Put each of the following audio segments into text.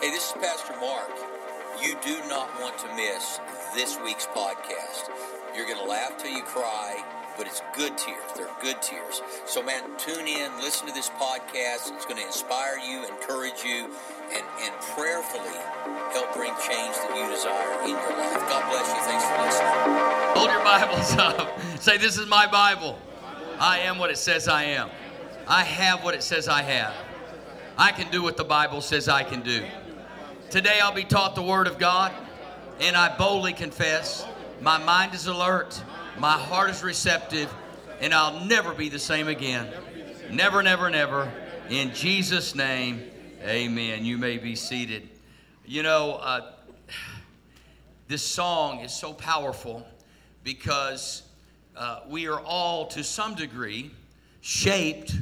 Hey, this is Pastor Mark. You do not want to miss this week's podcast. You're going to laugh till you cry, but it's good tears. They're good tears. So, man, tune in, listen to this podcast. It's going to inspire you, encourage you, and, and prayerfully help bring change that you desire in your life. God bless you. Thanks for listening. Hold your Bibles up. Say, This is my Bible. I am what it says I am. I have what it says I have. I can do what the Bible says I can do. Today I'll be taught the Word of God, and I boldly confess my mind is alert, my heart is receptive, and I'll never be the same again. Never, never, never. In Jesus' name, amen. You may be seated. You know, uh, this song is so powerful because uh, we are all, to some degree, shaped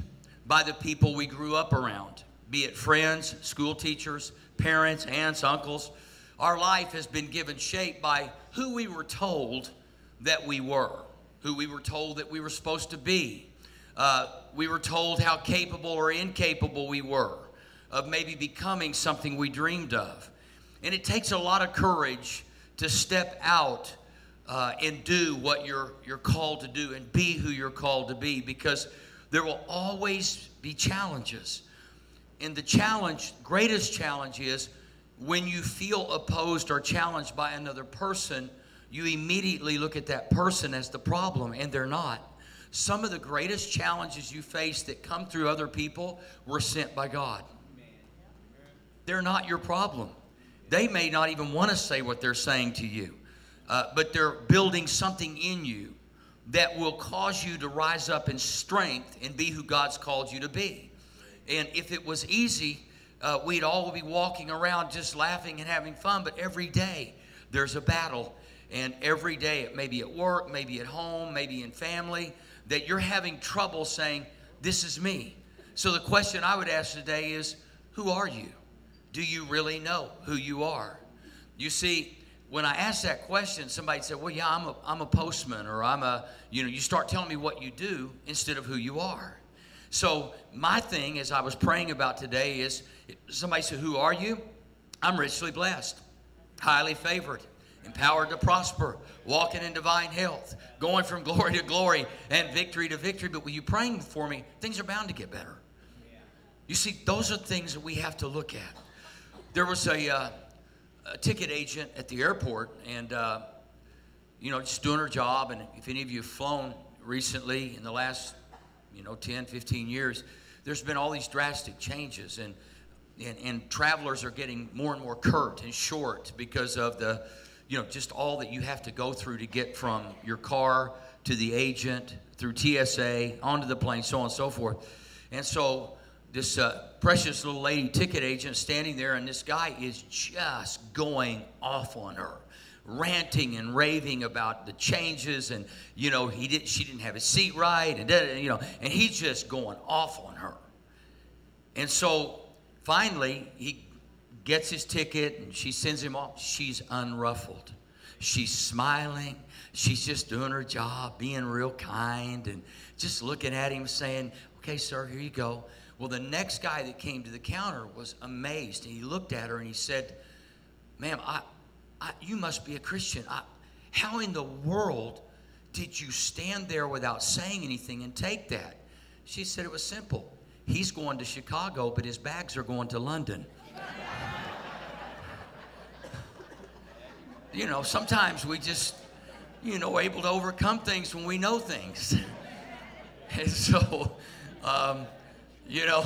by the people we grew up around, be it friends, school teachers, parents, aunts, uncles. Our life has been given shape by who we were told that we were, who we were told that we were supposed to be. Uh, we were told how capable or incapable we were of maybe becoming something we dreamed of. And it takes a lot of courage to step out uh, and do what you're, you're called to do and be who you're called to be because there will always be challenges. And the challenge, greatest challenge is when you feel opposed or challenged by another person, you immediately look at that person as the problem, and they're not. Some of the greatest challenges you face that come through other people were sent by God. They're not your problem. They may not even want to say what they're saying to you, uh, but they're building something in you that will cause you to rise up in strength and be who God's called you to be. And if it was easy, uh, we'd all be walking around just laughing and having fun, but every day there's a battle. And every day, it may be at work, maybe at home, maybe in family, that you're having trouble saying, This is me. So the question I would ask today is, Who are you? Do you really know who you are? You see, when I asked that question, somebody said, Well, yeah, I'm a, I'm a postman, or I'm a, you know, you start telling me what you do instead of who you are. So, my thing as I was praying about today is somebody said, Who are you? I'm richly blessed, highly favored, empowered to prosper, walking in divine health, going from glory to glory and victory to victory. But when you praying for me, things are bound to get better. You see, those are things that we have to look at. There was a, uh, a ticket agent at the airport, and uh, you know, just doing her job. And if any of you have flown recently in the last, you know, 10, 15 years, there's been all these drastic changes, and and, and travelers are getting more and more curt and short because of the, you know, just all that you have to go through to get from your car to the agent through TSA onto the plane, so on and so forth. And so this uh, precious little lady ticket agent standing there, and this guy is just going off on her, ranting and raving about the changes, and you know he did she didn't have his seat right, and you know, and he's just going off on her. And so finally, he gets his ticket, and she sends him off. She's unruffled. She's smiling. She's just doing her job, being real kind, and just looking at him, saying, "Okay, sir, here you go." Well, the next guy that came to the counter was amazed, and he looked at her and he said, "Ma'am, I, I you must be a Christian. I, how in the world did you stand there without saying anything and take that?" She said, "It was simple. He's going to Chicago, but his bags are going to London." you know, sometimes we just, you know, able to overcome things when we know things. and so, um, you know,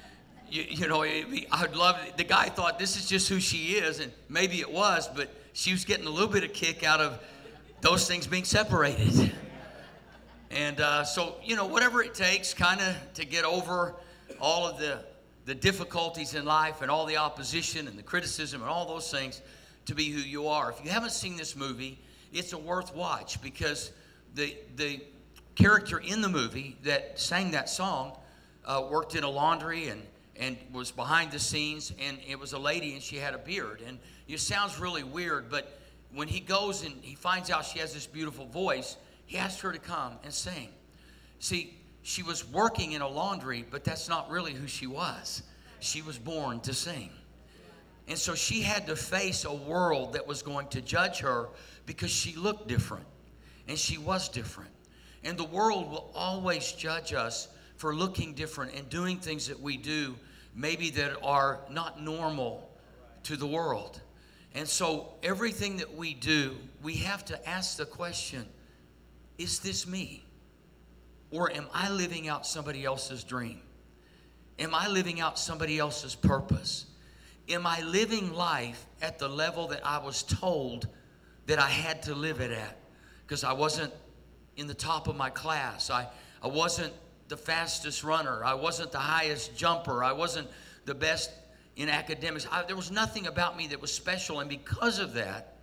you, you know, I'd love the guy thought this is just who she is, and maybe it was, but she was getting a little bit of kick out of those things being separated. And uh, so, you know, whatever it takes, kind of to get over all of the the difficulties in life and all the opposition and the criticism and all those things to be who you are. If you haven't seen this movie, it's a worth watch because the the character in the movie that sang that song uh, worked in a laundry and, and was behind the scenes, and it was a lady and she had a beard. And it sounds really weird, but when he goes and he finds out she has this beautiful voice, he asked her to come and sing. See, she was working in a laundry, but that's not really who she was. She was born to sing. And so she had to face a world that was going to judge her because she looked different and she was different. And the world will always judge us for looking different and doing things that we do maybe that are not normal to the world. And so everything that we do, we have to ask the question is this me? Or am I living out somebody else's dream? Am I living out somebody else's purpose? Am I living life at the level that I was told that I had to live it at? Because I wasn't in the top of my class. I, I wasn't the fastest runner. I wasn't the highest jumper. I wasn't the best in academics. I, there was nothing about me that was special. And because of that,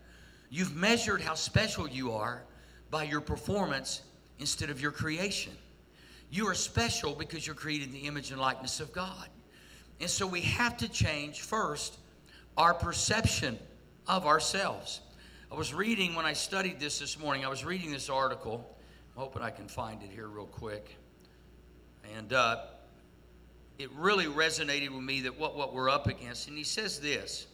you've measured how special you are by your performance instead of your creation. You are special because you're created in the image and likeness of God. And so we have to change first our perception of ourselves. I was reading when I studied this this morning, I was reading this article. I'm hoping I can find it here real quick. And uh, it really resonated with me that what, what we're up against. And he says this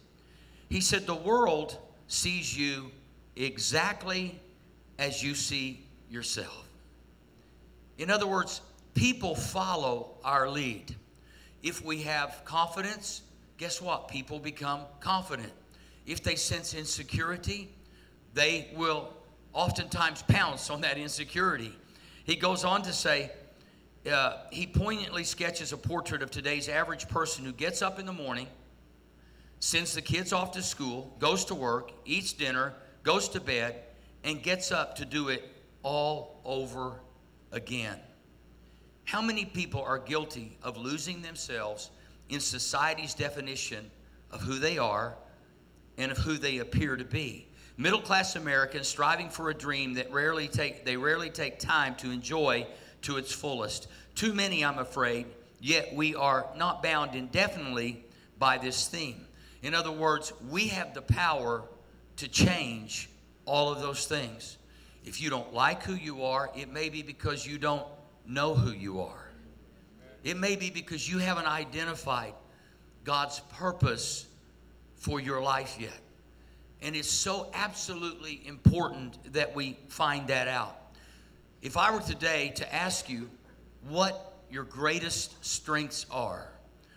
He said, The world sees you exactly as you see yourself. In other words, people follow our lead. If we have confidence, guess what? People become confident. If they sense insecurity, they will oftentimes pounce on that insecurity. He goes on to say, uh, he poignantly sketches a portrait of today's average person who gets up in the morning, sends the kids off to school, goes to work, eats dinner, goes to bed, and gets up to do it all over again. How many people are guilty of losing themselves in society's definition of who they are and of who they appear to be? Middle class Americans striving for a dream that rarely take, they rarely take time to enjoy to its fullest. Too many, I'm afraid, yet we are not bound indefinitely by this theme. In other words, we have the power to change all of those things. If you don't like who you are, it may be because you don't know who you are. It may be because you haven't identified God's purpose for your life yet. And it's so absolutely important that we find that out. If I were today to ask you what your greatest strengths are,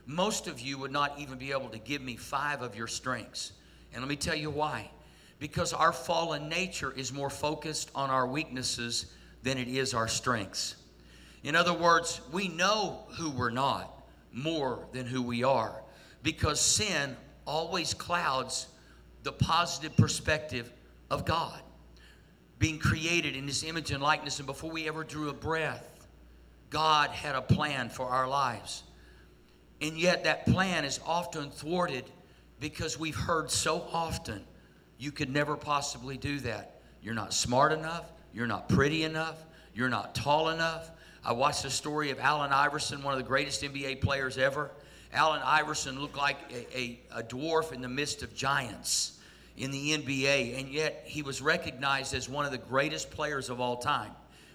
most of you would not even be able to give me five of your strengths. And let me tell you why. Because our fallen nature is more focused on our weaknesses than it is our strengths. In other words, we know who we're not more than who we are because sin always clouds the positive perspective of God being created in his image and likeness. And before we ever drew a breath, God had a plan for our lives. And yet, that plan is often thwarted because we've heard so often you could never possibly do that. You're not smart enough. You're not pretty enough. You're not tall enough. I watched the story of Allen Iverson, one of the greatest NBA players ever. Allen Iverson looked like a, a, a dwarf in the midst of giants in the NBA, and yet he was recognized as one of the greatest players of all time.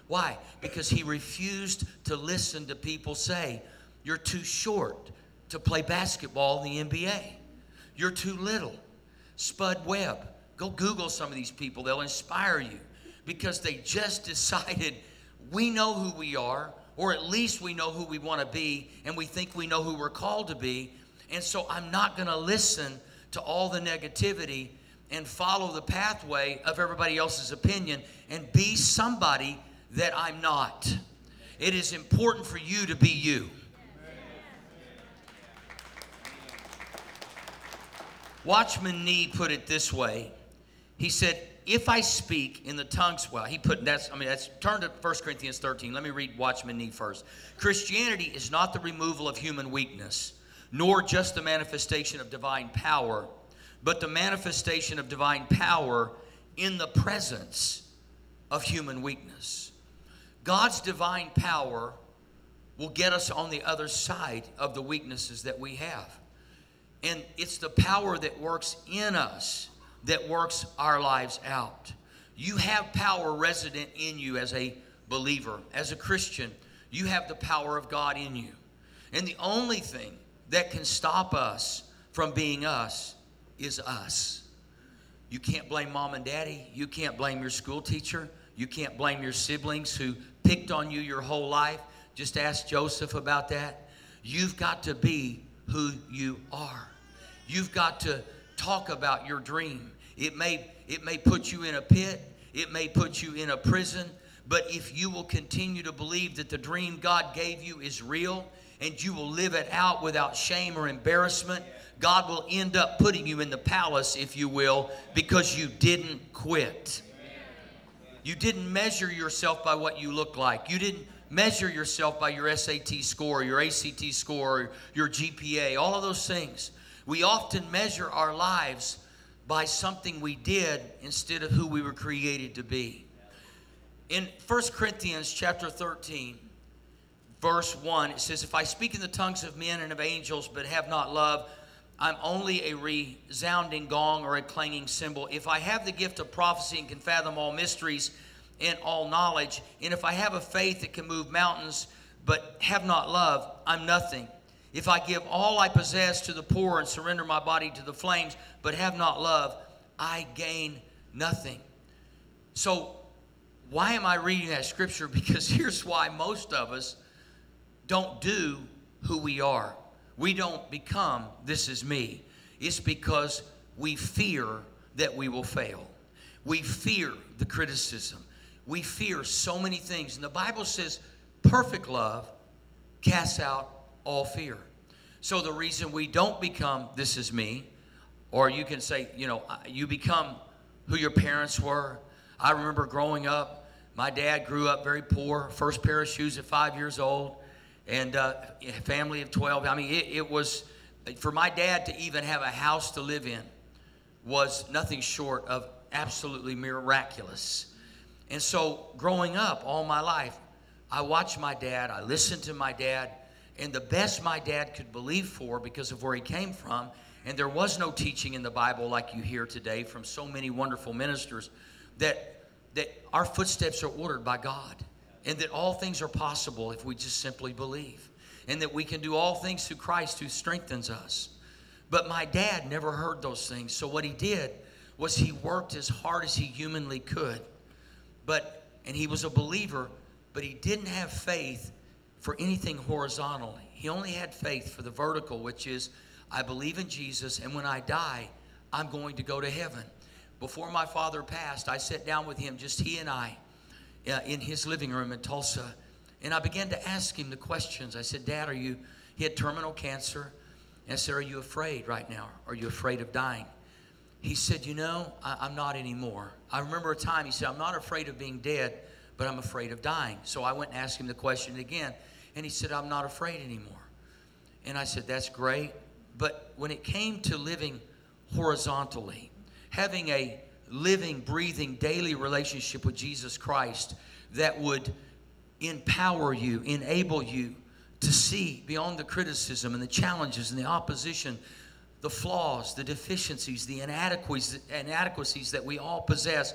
Why? Because he refused to listen to people say, You're too short to play basketball in the NBA. You're too little. Spud Webb. Go Google some of these people, they'll inspire you because they just decided we know who we are, or at least we know who we want to be, and we think we know who we're called to be. And so I'm not going to listen to all the negativity and follow the pathway of everybody else's opinion and be somebody that I'm not. It is important for you to be you. Watchman Nee put it this way. He said, if I speak in the tongues, well, he put that's, I mean, that's, turn to 1 Corinthians 13. Let me read Watchman Nee first. Christianity is not the removal of human weakness, nor just the manifestation of divine power but the manifestation of divine power in the presence of human weakness. God's divine power will get us on the other side of the weaknesses that we have. And it's the power that works in us that works our lives out. You have power resident in you as a believer, as a Christian. You have the power of God in you. And the only thing that can stop us from being us is us. You can't blame mom and daddy. You can't blame your school teacher. You can't blame your siblings who picked on you your whole life. Just ask Joseph about that. You've got to be who you are. You've got to talk about your dream. It may it may put you in a pit, it may put you in a prison, but if you will continue to believe that the dream God gave you is real and you will live it out without shame or embarrassment, God will end up putting you in the palace, if you will, because you didn't quit. You didn't measure yourself by what you look like. You didn't measure yourself by your SAT score, your ACT score, your GPA, all of those things. We often measure our lives by something we did instead of who we were created to be. In 1 Corinthians chapter 13, verse 1, it says, If I speak in the tongues of men and of angels, but have not love, I'm only a resounding gong or a clanging cymbal. If I have the gift of prophecy and can fathom all mysteries and all knowledge, and if I have a faith that can move mountains, but have not love, I'm nothing. If I give all I possess to the poor and surrender my body to the flames, but have not love, I gain nothing. So, why am I reading that scripture? Because here's why most of us don't do who we are. We don't become, this is me. It's because we fear that we will fail. We fear the criticism. We fear so many things. And the Bible says perfect love casts out all fear. So the reason we don't become this is me, or you can say, you know, uh, you become who your parents were. I remember growing up, my dad grew up very poor, first pair of shoes at five years old, and uh, family of 12. I mean, it, it was, for my dad to even have a house to live in was nothing short of absolutely miraculous. And so, growing up all my life, I watched my dad, I listened to my dad, and the best my dad could believe for because of where he came from. And there was no teaching in the Bible like you hear today from so many wonderful ministers that, that our footsteps are ordered by God and that all things are possible if we just simply believe and that we can do all things through Christ who strengthens us. But my dad never heard those things. So what he did was he worked as hard as he humanly could. But and he was a believer, but he didn't have faith for anything horizontally. He only had faith for the vertical, which is, I believe in Jesus, and when I die, I'm going to go to heaven. Before my father passed, I sat down with him, just he and I, uh, in his living room in Tulsa, and I began to ask him the questions. I said, Dad, are you, he had terminal cancer. And I said, Are you afraid right now? Are you afraid of dying? He said, You know, I, am not anymore. I remember a time he said, I'm not afraid of being dead, but I'm afraid of dying. So I went and asked him the question again. And he said, I'm not afraid anymore. And I said, That's great. But when it came to living horizontally, having a living, breathing, daily relationship with Jesus Christ that would empower you, enable you to see beyond the criticism and the challenges and the opposition, the flaws, the deficiencies, the inadequacies, inadequacies that we all possess.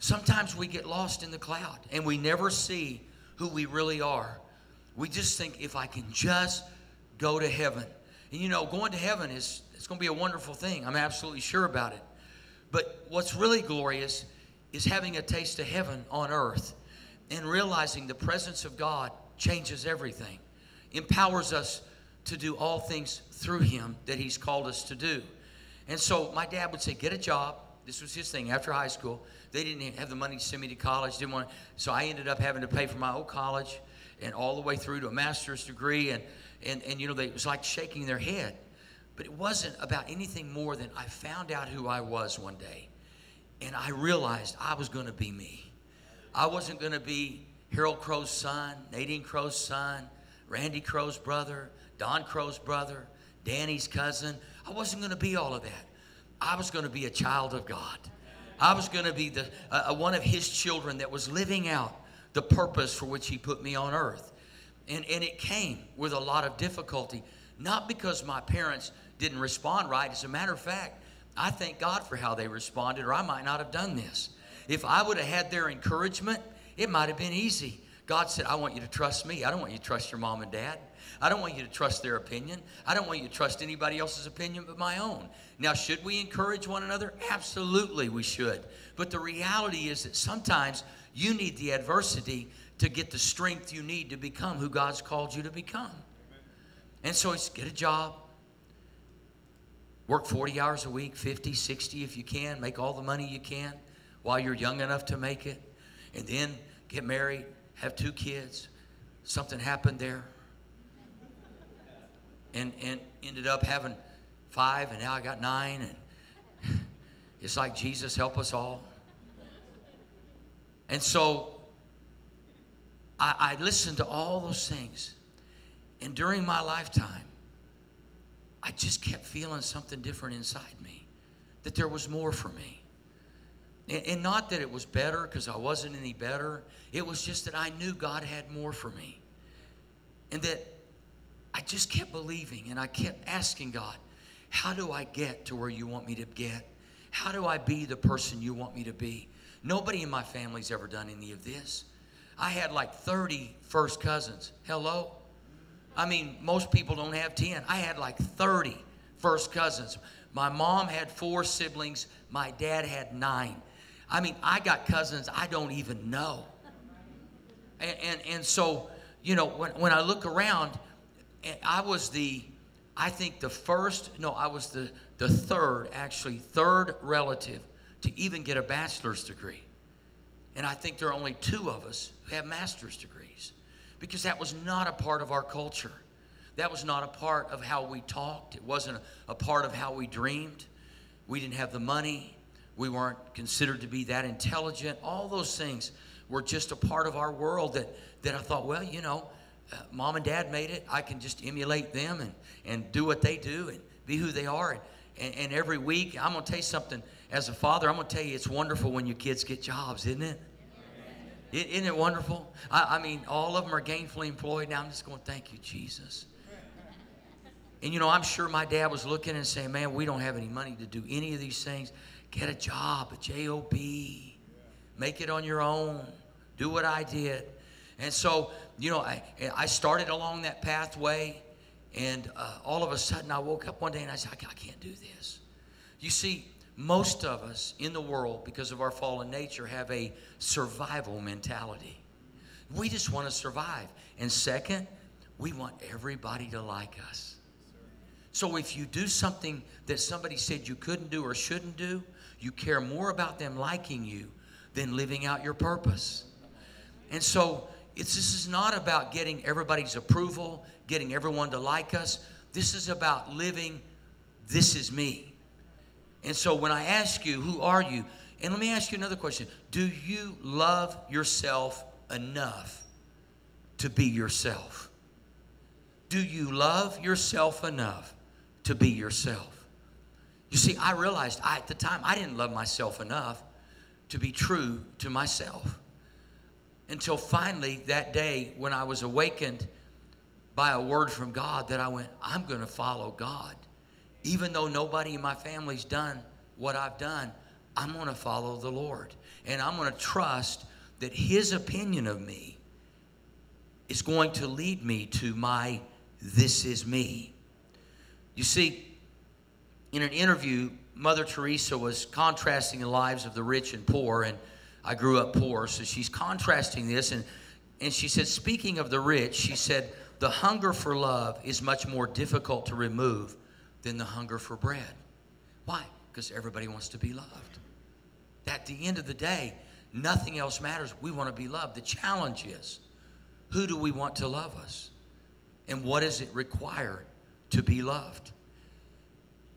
Sometimes we get lost in the cloud and we never see who we really are. We just think if I can just go to heaven. And you know, going to heaven is it's going to be a wonderful thing. I'm absolutely sure about it. But what's really glorious is having a taste of heaven on earth and realizing the presence of God changes everything, empowers us to do all things through Him that He's called us to do. And so my dad would say, Get a job. This was his thing after high school. They didn't have the money to send me to college. Didn't want, so I ended up having to pay for my old college and all the way through to a master's degree. And, and, and you know, they, it was like shaking their head. But it wasn't about anything more than I found out who I was one day. And I realized I was going to be me. I wasn't going to be Harold Crow's son, Nadine Crow's son, Randy Crow's brother, Don Crow's brother, Danny's cousin. I wasn't going to be all of that. I was going to be a child of God. I was going to be the uh, one of His children that was living out the purpose for which He put me on earth. And, and it came with a lot of difficulty, not because my parents didn't respond right. As a matter of fact, I thank God for how they responded, or I might not have done this. If I would have had their encouragement, it might have been easy. God said, I want you to trust me. I don't want you to trust your mom and dad. I don't want you to trust their opinion. I don't want you to trust anybody else's opinion but my own. Now, should we encourage one another? Absolutely, we should. But the reality is that sometimes you need the adversity to get the strength you need to become who God's called you to become. And so it's get a job, work 40 hours a week, 50, 60 if you can, make all the money you can while you're young enough to make it, and then get married, have two kids. Something happened there. And, and ended up having five, and now I got nine. And it's like, Jesus, help us all. And so I, I listened to all those things. And during my lifetime, I just kept feeling something different inside me, that there was more for me. And, not that it was better because I wasn't any better, it was just that I knew God had more for me. And that I just kept believing and I kept asking God, how do I get to where you want me to get? How do I be the person you want me to be? Nobody in my family's ever done any of this. I had like 30 first cousins. Hello? I mean, most people don't have 10. I had like 30 first cousins. My mom had four siblings, my dad had nine. I mean, I got cousins I don't even know. And, and, and so, you know, when, when I look around, eh, I was the, I think the first, no, I was the, the third, actually, third relative to even get a bachelor's degree. And I think there are only two of us who have master's degrees because that was not a part of our culture. That was not a part of how we talked. It wasn't a, part of how we dreamed. We didn't have the money. We weren't considered to be that intelligent. All those things were just a part of our world that, that I thought, well, you know, uh, mom and dad made it. I can just emulate them and, and do what they do and be who they are. And, and, and every week, I'm going to tell you something. As a father, I'm going to tell you it's wonderful when your kids get jobs, isn't it? Isn't it wonderful? I, I mean, all of them are gainfully employed. Now I'm just going, thank you, Jesus. And you know, I'm sure my dad was looking and saying, man, we don't have any money to do any of these things. Get a job, a job, make it on your own. Do what I did. And so, you know, I, I started along that pathway, and uh, all of a sudden I woke up one day and I said, I can't do this. You see, most of us in the world, because of our fallen nature, have a survival mentality. We just want to survive. And second, we want everybody to like us. So if you do something that somebody said you couldn't do or shouldn't do, you care more about them liking you than living out your purpose. And so it's, this is not about getting everybody's approval, getting everyone to like us. This is about living, this is me. And so when I ask you, who are you? And let me ask you another question Do you love yourself enough to be yourself? Do you love yourself enough to be yourself? You see, I realized I, at the time I didn't love myself enough to be true to myself. Until finally, that day when I was awakened by a word from God, that I went, I'm going to follow God. Even though nobody in my family's done what I've done, I'm going to follow the Lord. And I'm going to trust that His opinion of me is going to lead me to my this is me. You see, in an interview, Mother Teresa was contrasting the lives of the rich and poor, and I grew up poor, so she's contrasting this, and, and she said, speaking of the rich, she said, the hunger for love is much more difficult to remove than the hunger for bread. Why? Because everybody wants to be loved. At the end of the day, nothing else matters. We want to be loved. The challenge is who do we want to love us? And what does it require to be loved?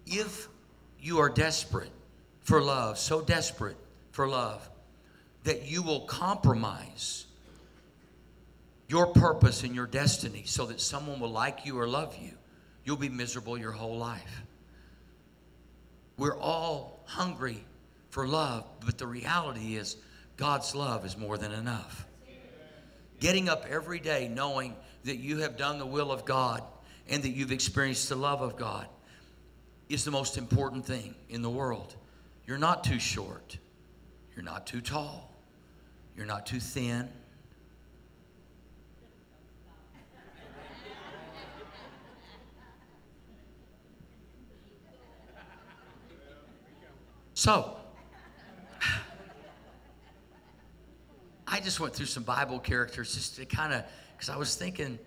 If you are desperate for love, so desperate for love, that you will compromise your purpose and your destiny so that someone will like you or love you, you'll be miserable your whole life. We're all hungry for love, but the reality is God's love is more than enough. Getting up every day knowing that you have done the will of God and that you've experienced the love of God is the most important thing in the world. You're not too short. You're not too tall. You're not too thin. So, I just went through some Bible characters just to kind of, because I was thinking,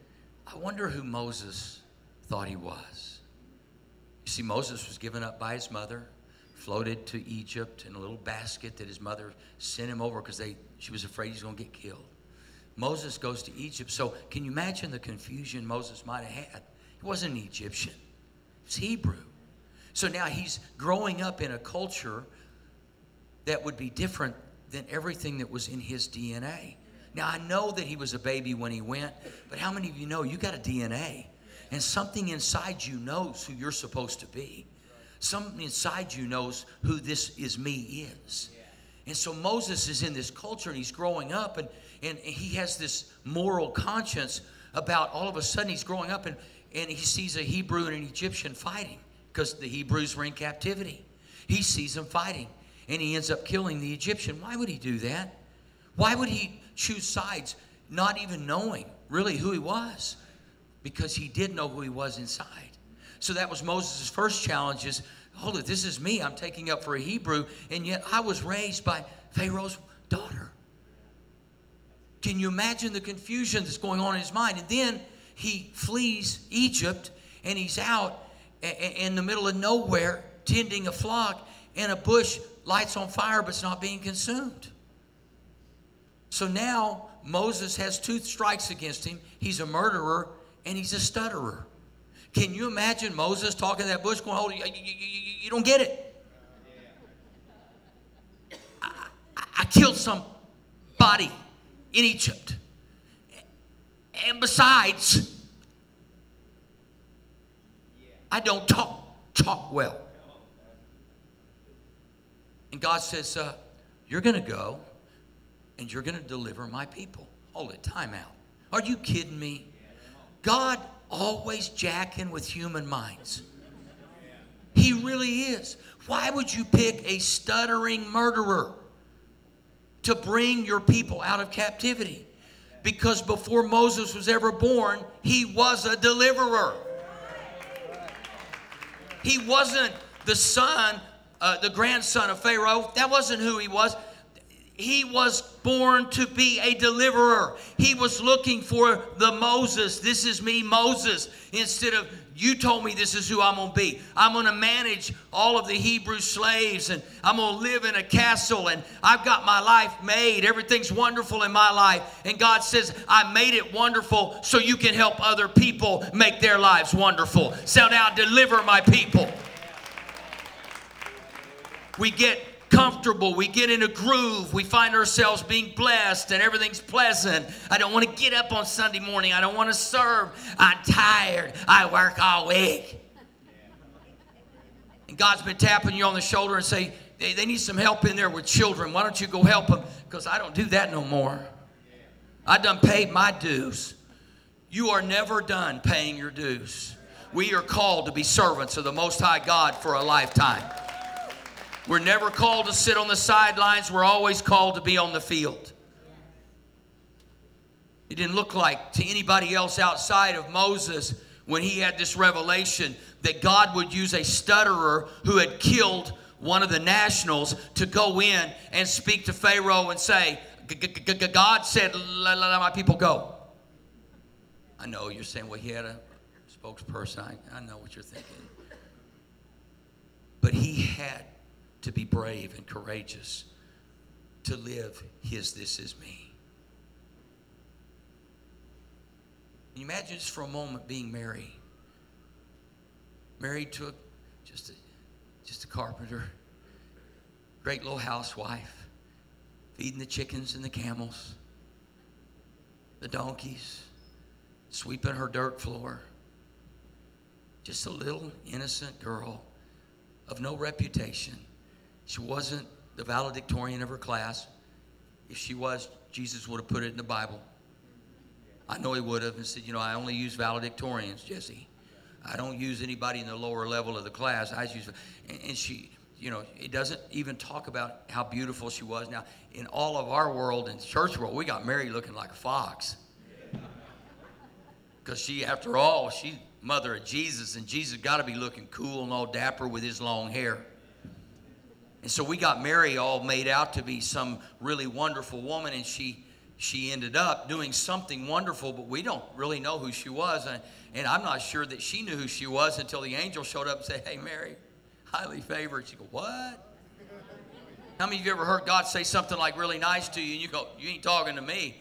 I wonder who Moses thought he was. You see, Moses was given up by his mother, floated to Egypt in a little basket that his mother sent him over because she was afraid he's going to get killed. Moses goes to Egypt. So can you imagine the confusion Moses might have had? He wasn't an Egyptian. He was Hebrew. So now he's growing up in a culture that would be different than everything that was in his DNA. Now, I know that he was a baby when he went, but how many of you know you got a DNA? And something inside you knows who you're supposed to be. Something inside you knows who this is me is. And so Moses is in this culture and he's growing up and, and he has this moral conscience about all of a sudden he's growing up and, and he sees a Hebrew and an Egyptian fighting because the Hebrews were in captivity. He sees them fighting and he ends up killing the Egyptian. Why would he do that? Why would he choose sides not even knowing really who he was? Because he did know who he was inside. So that was Moses' first challenge is, hold it, this is me. I'm taking up for a Hebrew, and yet I was raised by Pharaoh's daughter. Can you imagine the confusion that's going on in his mind? And then he flees Egypt and he's out in the middle of nowhere tending a flock and a bush lights on fire but it's not being consumed. So now Moses has two strikes against him. He's a murderer and he's a stutterer. Can you imagine Moses talking to that bush going, hold you, you, you, you don't get it. I, I killed somebody in Egypt. And besides, I don't talk talk well. And God says, uh, You're going to go and you're going to deliver my people. Hold it, time out. Are you kidding me? God always jacking with human minds. He really is. Why would you pick a stuttering murderer to bring your people out of captivity? Because before Moses was ever born, he was a deliverer. He wasn't the son, uh, the grandson of Pharaoh. That wasn't who he was. He was born to be a deliverer. He was looking for the Moses. This is me, Moses, instead of you told me this is who I'm going to be. I'm going to manage all of the Hebrew slaves and I'm going to live in a castle and I've got my life made. Everything's wonderful in my life. And God says, I made it wonderful so you can help other people make their lives wonderful. So now deliver my people. We get comfortable. We get in a groove. We find ourselves being blessed and everything's pleasant. I don't want to get up on Sunday morning. I don't want to serve. I'm tired. I work all week. And God's been tapping you on the shoulder and say, they, they need some help in there with children. Why don't you go help them? Because I don't do that no more. I done paid my dues. You are never done paying your dues. We are called to be servants of the Most High God for a lifetime. We're never called to sit on the sidelines, we're always called to be on the field. It didn't look like to anybody else outside of Moses when he had this revelation that God would use a stutterer who had killed one of the nationals to go in and speak to Pharaoh and say, God said, let, my people go. I know you're saying, well, he had a spokesperson. I, I know what you're thinking. But he had to be brave and courageous, to live his This Is Me. Can you imagine just for a moment being Mary? Married to a, just, a, just a carpenter, great little housewife, feeding the chickens and the camels, the donkeys, sweeping her dirt floor. Just a little innocent girl of no reputation she wasn't the valedictorian of her class. If she was, Jesus would have put it in the Bible. I know he would have and said, you know, I only use valedictorians, Jesse. I don't use anybody in the lower level of the class. I use, and she, you know, it doesn't even talk about how beautiful she was. Now, in all of our world, in church world, we got Mary looking like a fox. Because she, after all, she's mother of Jesus, and Jesus got to be looking cool and all dapper with his long hair. And so we got Mary all made out to be some really wonderful woman, and she she ended up doing something wonderful, but we don't really know who she was. And, and I'm not sure that she knew who she was until the angel showed up and said, Hey, Mary, highly favored. She go, What? How many of you ever heard God say something like really nice to you and you go, You ain't talking to me?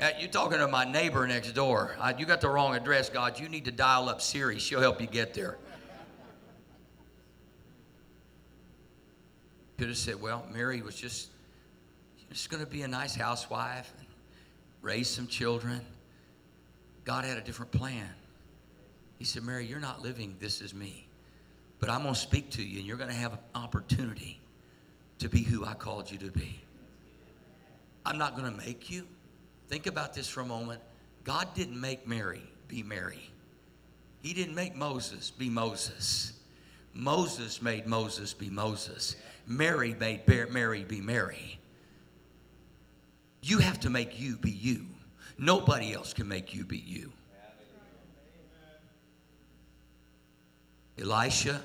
Uh, You're talking to my neighbor next door. You got the wrong address, God. You need to dial up Siri. She'll help you get there. Could have said, Well, Mary was just, just going to be a nice housewife and raise some children. God had a different plan. He said, Mary, you're not living this is me, but I'm going to speak to you and you're going to have an opportunity to be who I called you to be. I'm not going to make you. Think about this for a moment. God didn't make Mary be Mary. He didn't make Moses be Moses. Moses made Moses be Moses. Mary made Mary be Mary. You have to make you be you. Nobody else can make you be you. Elisha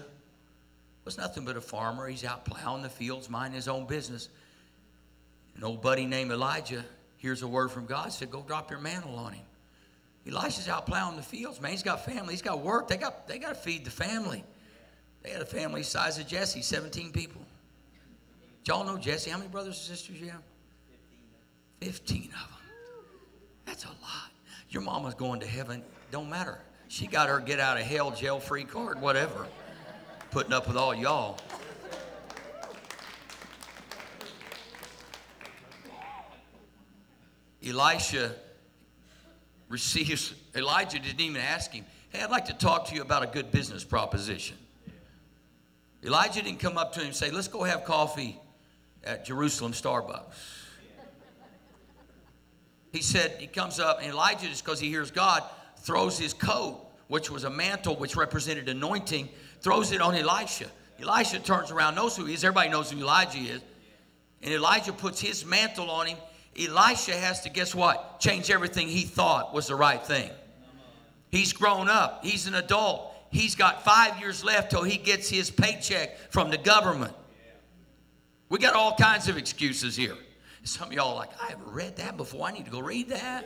was nothing but a farmer. He's out plowing the fields, minding his own business. An old buddy named Elijah hears a word from God, said, Go drop your mantle on him. Elisha's out plowing the fields, man. He's got family, he's got work. They got they got to feed the family. They had a family size of Jesse, 17 people. Y'all know Jesse? How many brothers and sisters you have? 15 of them. That's a lot. Your mama's going to heaven. Don't matter. She got her get out of hell, jail free card, whatever. Putting up with all y'all. Elisha receives, Elijah didn't even ask him, Hey, I'd like to talk to you about a good business proposition. Elijah didn't come up to him and say, Let's go have coffee at Jerusalem Starbucks. He said, He comes up, and Elijah, just because he hears God, throws his coat, which was a mantle which represented anointing, throws it on Elisha. Elisha turns around, knows who he is. Everybody knows who Elijah is. And Elijah puts his mantle on him. Elisha has to, guess what? Change everything he thought was the right thing. He's grown up, he's an adult. He's got five years left till he gets his paycheck from the government. We got all kinds of excuses here. Some of y'all are like, I haven't read that before. I need to go read that.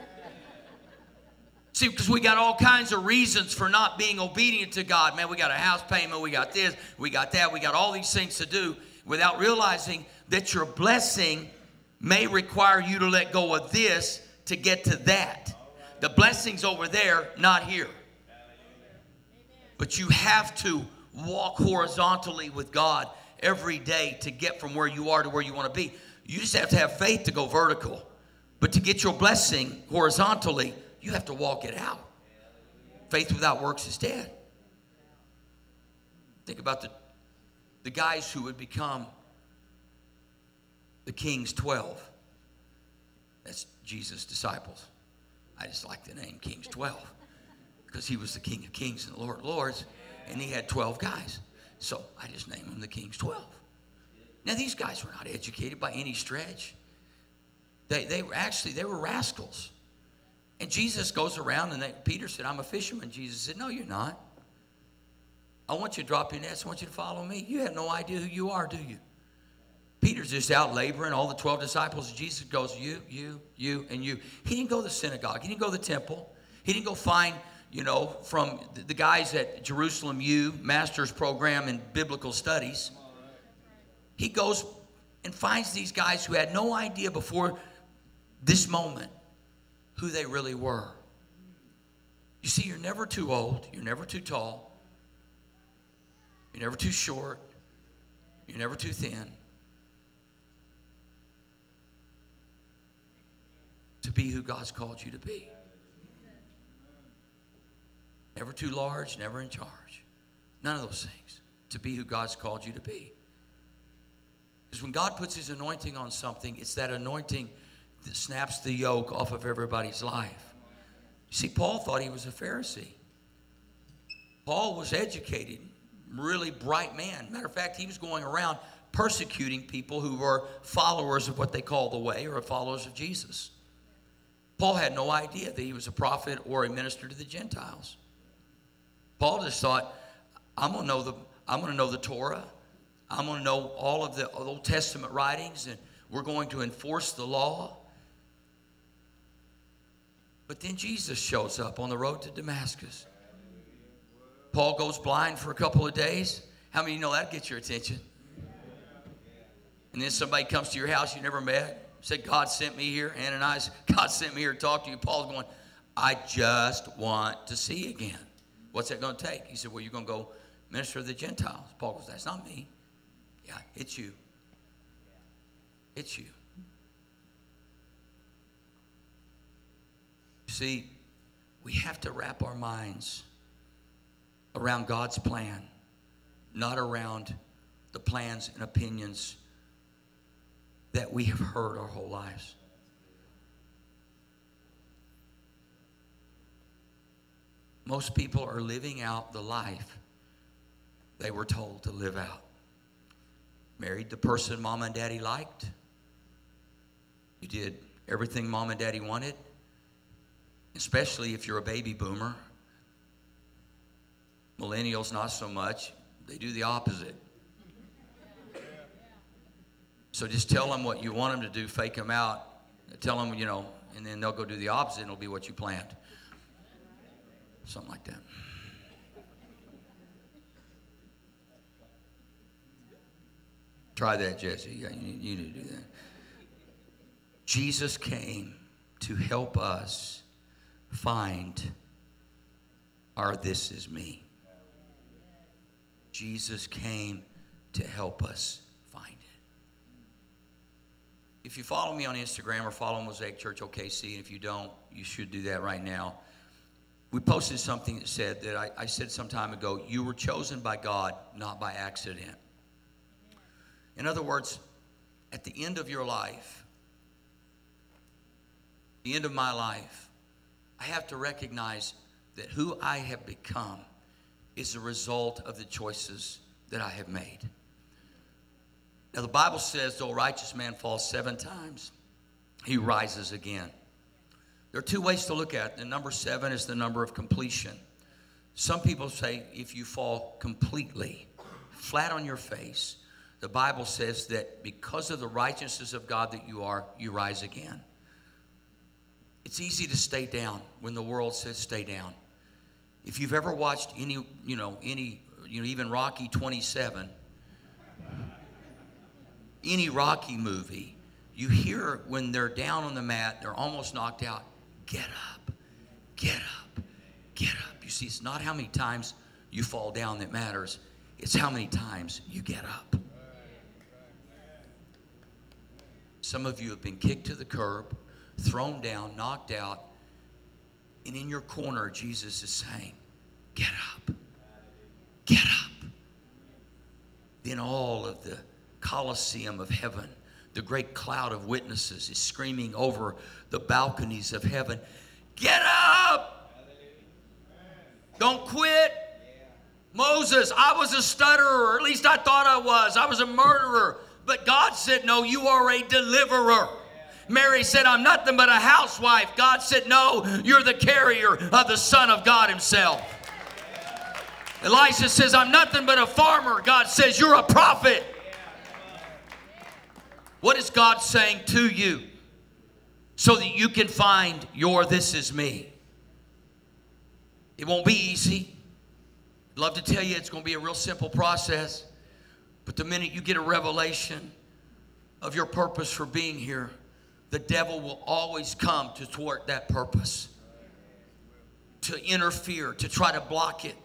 See, because we got all kinds of reasons for not being obedient to God. Man, we got a house payment, we got this, we got that, we got all these things to do without realizing that your blessing may require you to let go of this to get to that. The blessing's over there, not here. But you have to walk horizontally with God every day to get from where you are to where you want to be. You just have to have faith to go vertical. But to get your blessing horizontally, you have to walk it out. Faith without works is dead. Think about the, the guys who would become the king's 12. That's Jesus' disciples. I just like the name King's 12 because he was the King of Kings and the Lord of Lords, and he had 12 guys. So I just named them the King's 12. Now, these guys were not educated by any stretch. They, they were actually, they were rascals. And Jesus goes around and they, Peter said, I'm a fisherman. Jesus said, no, you're not. I want you to drop your nets. I want you to follow me. You have no idea who you are, do you? Peter's just out laboring. All the 12 disciples. Jesus goes, you, you, you, and you. He didn't go to the synagogue. He didn't go to the temple. He didn't go find, you know, from the guys at Jerusalem U, master's program in biblical studies. He goes and finds these guys who had no idea before this moment who they really were. You see, you're never too old, you're never too tall, you're never too short, you're never too thin to be who God's called you to be. Never too large, never in charge. None of those things. To be who God's called you to be. Because when God puts his anointing on something, it's that anointing that snaps the yoke off of everybody's life. You see, Paul thought he was a Pharisee. Paul was educated, really bright man. Matter of fact, he was going around persecuting people who were followers of what they call the way or followers of Jesus. Paul had no idea that he was a prophet or a minister to the Gentiles. Paul just thought, I'm gonna know the I'm gonna know the Torah. I'm to know all of the Old Testament writings and we're going to enforce the law. But then Jesus shows up on the road to Damascus. Paul goes blind for a couple of days. How many of you know that gets your attention? And then somebody comes to your house you never met, said, God sent me here. Ananias, God sent me here to talk to you. Paul's going, I just want to see again. What's that going to take? He said, Well, you're going to go minister to the Gentiles. Paul goes, That's not me. Yeah, it's you. It's you. See, we have to wrap our minds around God's plan, not around the plans and opinions that we have heard our whole lives. Most people are living out the life they were told to live out. Married the person mom and daddy liked. You did everything mom and daddy wanted, especially if you're a baby boomer. Millennials, not so much. They do the opposite. So just tell them what you want them to do, fake them out. Tell them, you know, and then they'll go do the opposite and it'll be what you planned. Something like that. Try that, Jesse. Yeah, you, you need to do that. Jesus came to help us find our this is me. Jesus came to help us find it. If you follow me on Instagram or follow Mosaic Church OKC, and if you don't, you should do that right now. We posted something that said that I, I said some time ago, you were chosen by God, not by accident. In other words, at the end of your life, the end of my life, I have to recognize that who I have become is a result of the choices that I have made. Now, the Bible says, though a righteous man falls seven times, he rises again. There are two ways to look at it. The number seven is the number of completion. Some people say if you fall completely, flat on your face, the Bible says that because of the righteousness of God that you are, you rise again. It's easy to stay down when the world says stay down. If you've ever watched any, you know, any, you know, even Rocky 27, any Rocky movie, you hear when they're down on the mat, they're almost knocked out, get up, get up, get up. You see, it's not how many times you fall down that matters, it's how many times you get up. Some of you have been kicked to the curb, thrown down, knocked out, and in your corner, Jesus is saying, Get up. Get up. Then all of the Colosseum of heaven, the great cloud of witnesses, is screaming over the balconies of heaven Get up! Don't quit. Moses, I was a stutterer, at least I thought I was. I was a murderer. But God said, No, you are a deliverer. Mary said, I'm nothing but a housewife. God said, No, you're the carrier of the Son of God Himself. Elisha says, I'm nothing but a farmer. God says, You're a prophet. What is God saying to you so that you can find your this is me? It won't be easy. I'd love to tell you it's going to be a real simple process. But the minute you get a revelation of your purpose for being here, the devil will always come to thwart that purpose, to interfere, to try to block it.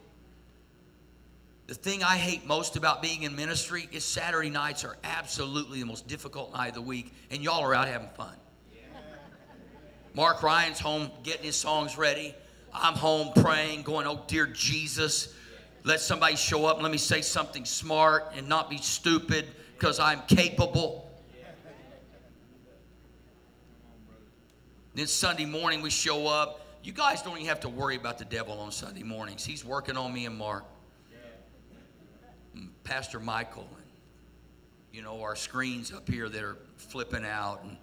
The thing I hate most about being in ministry is Saturday nights are absolutely the most difficult night of the week, and y'all are out having fun. Mark Ryan's home getting his songs ready. I'm home praying, going, Oh, dear Jesus, let somebody show up and let me say something smart and not be stupid because I'm capable. Then Sunday morning we show up. You guys don't even have to worry about the devil on Sunday mornings. He's working on me and Mark. Pastor Michael and you know our screens up here that are flipping out and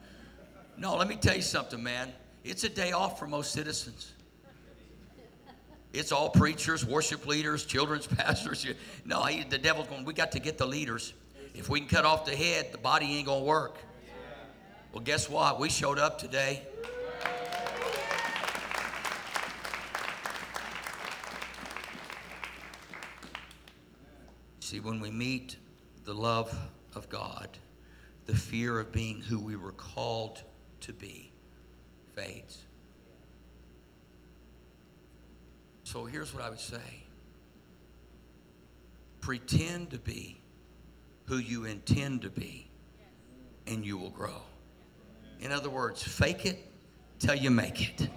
no let me tell you something man it's a day off for most citizens it's all preachers worship leaders children's pastors no he, the devil's going we got to get the leaders If we can cut off the head, the body ain't going to work. Well, guess what? We showed up today. See, when we meet the love of God, the fear of being who we were called to be fades. So here's what I would say pretend to be who you intend to be, and you will grow. In other words, fake it till you make it.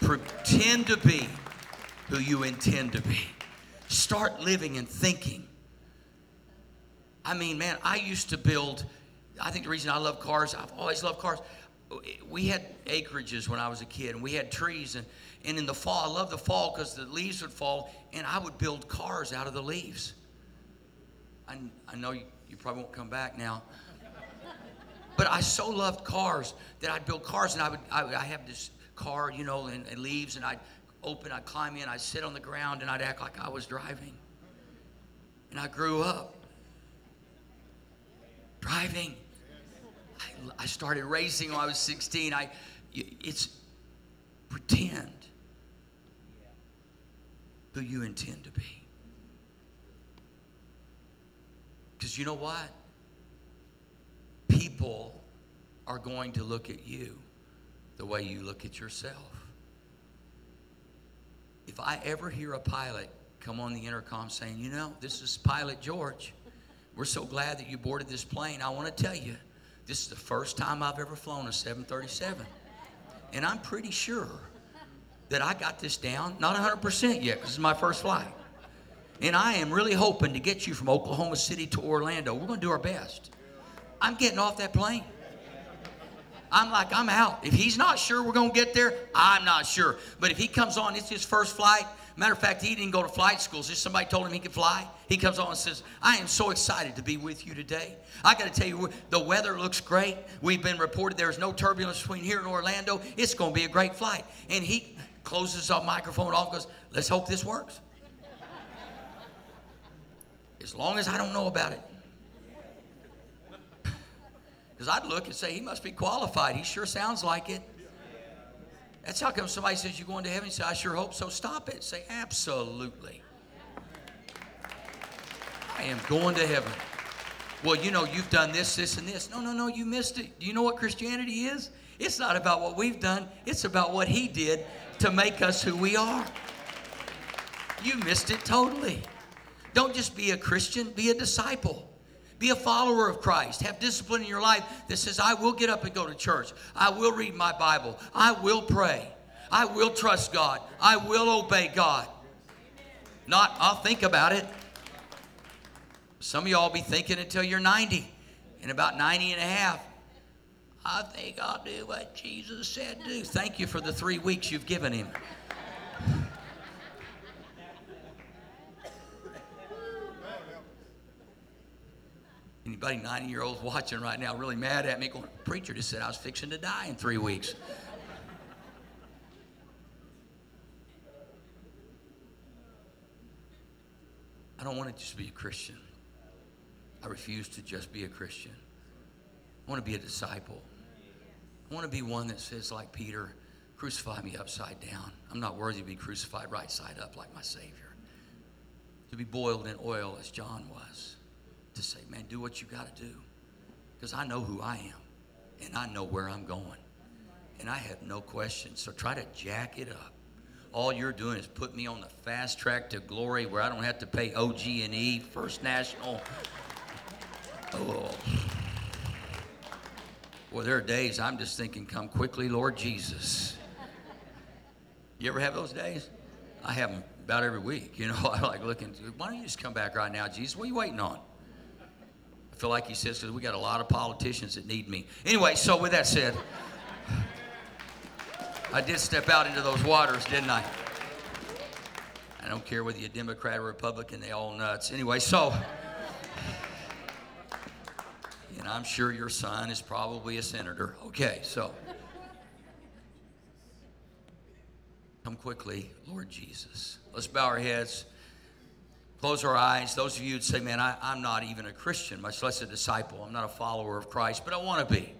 Pretend to be who you intend to be. Start living and thinking. I mean, man, I used to build, I think the reason I love cars, I've always loved cars. We had acreages when I was a kid, and we had trees, and, and in the fall, I love the fall because the leaves would fall, and I would build cars out of the leaves. I, I know you, you probably won't come back now. But I so loved cars that I'd build cars, and I would I, I have this car, you know, and, and leaves, and I'd open, I'd climb in, I'd sit on the ground, and I'd act like I was driving. And I grew up driving. I, I started racing when I was 16. I, it's pretend who you intend to be. Because you know what? People are going to look at you the way you look at yourself. If I ever hear a pilot come on the intercom saying, you know, this is Pilot George, we're so glad that you boarded this plane. I want to tell you, this is the first time I've ever flown a 737. And I'm pretty sure that I got this down, not 100% yet, because it's my first flight. And I am really hoping to get you from Oklahoma City to Orlando. We're going to do our best. I'm getting off that plane. I'm like, I'm out. If he's not sure we're going to get there, I'm not sure. But if he comes on, it's his first flight. Matter of fact, he didn't go to flight school. Just somebody told him he could fly. He comes on and says, I am so excited to be with you today. I got to tell you, the weather looks great. We've been reported there's no turbulence between here and Orlando. It's going to be a great flight. And he closes the microphone off goes, Let's hope this works. As long as I don't know about it. Because I'd look and say, he must be qualified. He sure sounds like it. That's how come somebody says you're going to heaven. You say, I sure hope so. Stop it. Say, absolutely. I am going to heaven. Well, you know, you've done this, this, and this. No, no, no, you missed it. Do you know what Christianity is? It's not about what we've done, it's about what He did to make us who we are. You missed it totally. Don't just be a Christian, be a disciple. Be a follower of Christ. Have discipline in your life that says, I will get up and go to church. I will read my Bible. I will pray. I will trust God. I will obey God. Not, I'll think about it. Some of y'all be thinking until you're 90. And about 90 and a half, I think I'll do what Jesus said do. Thank you for the three weeks you've given him. Anybody 90 year olds watching right now really mad at me going, Preacher just said I was fixing to die in three weeks. I don't want to just be a Christian. I refuse to just be a Christian. I want to be a disciple. I want to be one that says, like Peter, crucify me upside down. I'm not worthy to be crucified right side up like my Savior. To be boiled in oil as John was to say, man, do what you got to do. Because I know who I am and I know where I'm going. And I have no questions. So try to jack it up. All you're doing is put me on the fast track to glory where I don't have to pay OG&E, First National. Oh. Well, there are days I'm just thinking, come quickly, Lord Jesus. You ever have those days? I have them about every week. You know, I like looking, why don't you just come back right now, Jesus? What are you waiting on? Feel like he says because we got a lot of politicians that need me. Anyway, so with that said, I did step out into those waters, didn't I? I don't care whether you're Democrat or Republican, they all nuts. Anyway, so, and I'm sure your son is probably a senator. Okay, so. Come quickly, Lord Jesus. Let's bow our heads. Close our eyes. Those of you that say, man, I, I'm not even a Christian, much less a disciple. I'm not a follower of Christ, but I want to be.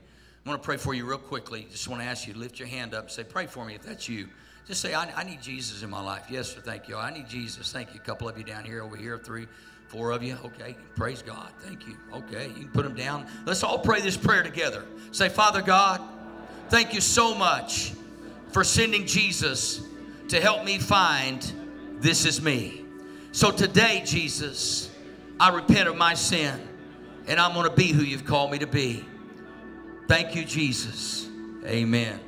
I want to pray for you real quickly. Just want to ask you to lift your hand up and say, pray for me if that's you. Just say, I, I need Jesus in my life. Yes, sir. Thank you. I need Jesus. Thank you. A couple of you down here, over here, three, four of you. Okay. Praise God. Thank you. Okay. You can put them down. Let's all pray this prayer together. Say, Father God, thank you so much for sending Jesus to help me find this is me. So today, Jesus, I repent of my sin and I'm going to be who you've called me to be. Thank you, Jesus. Amen.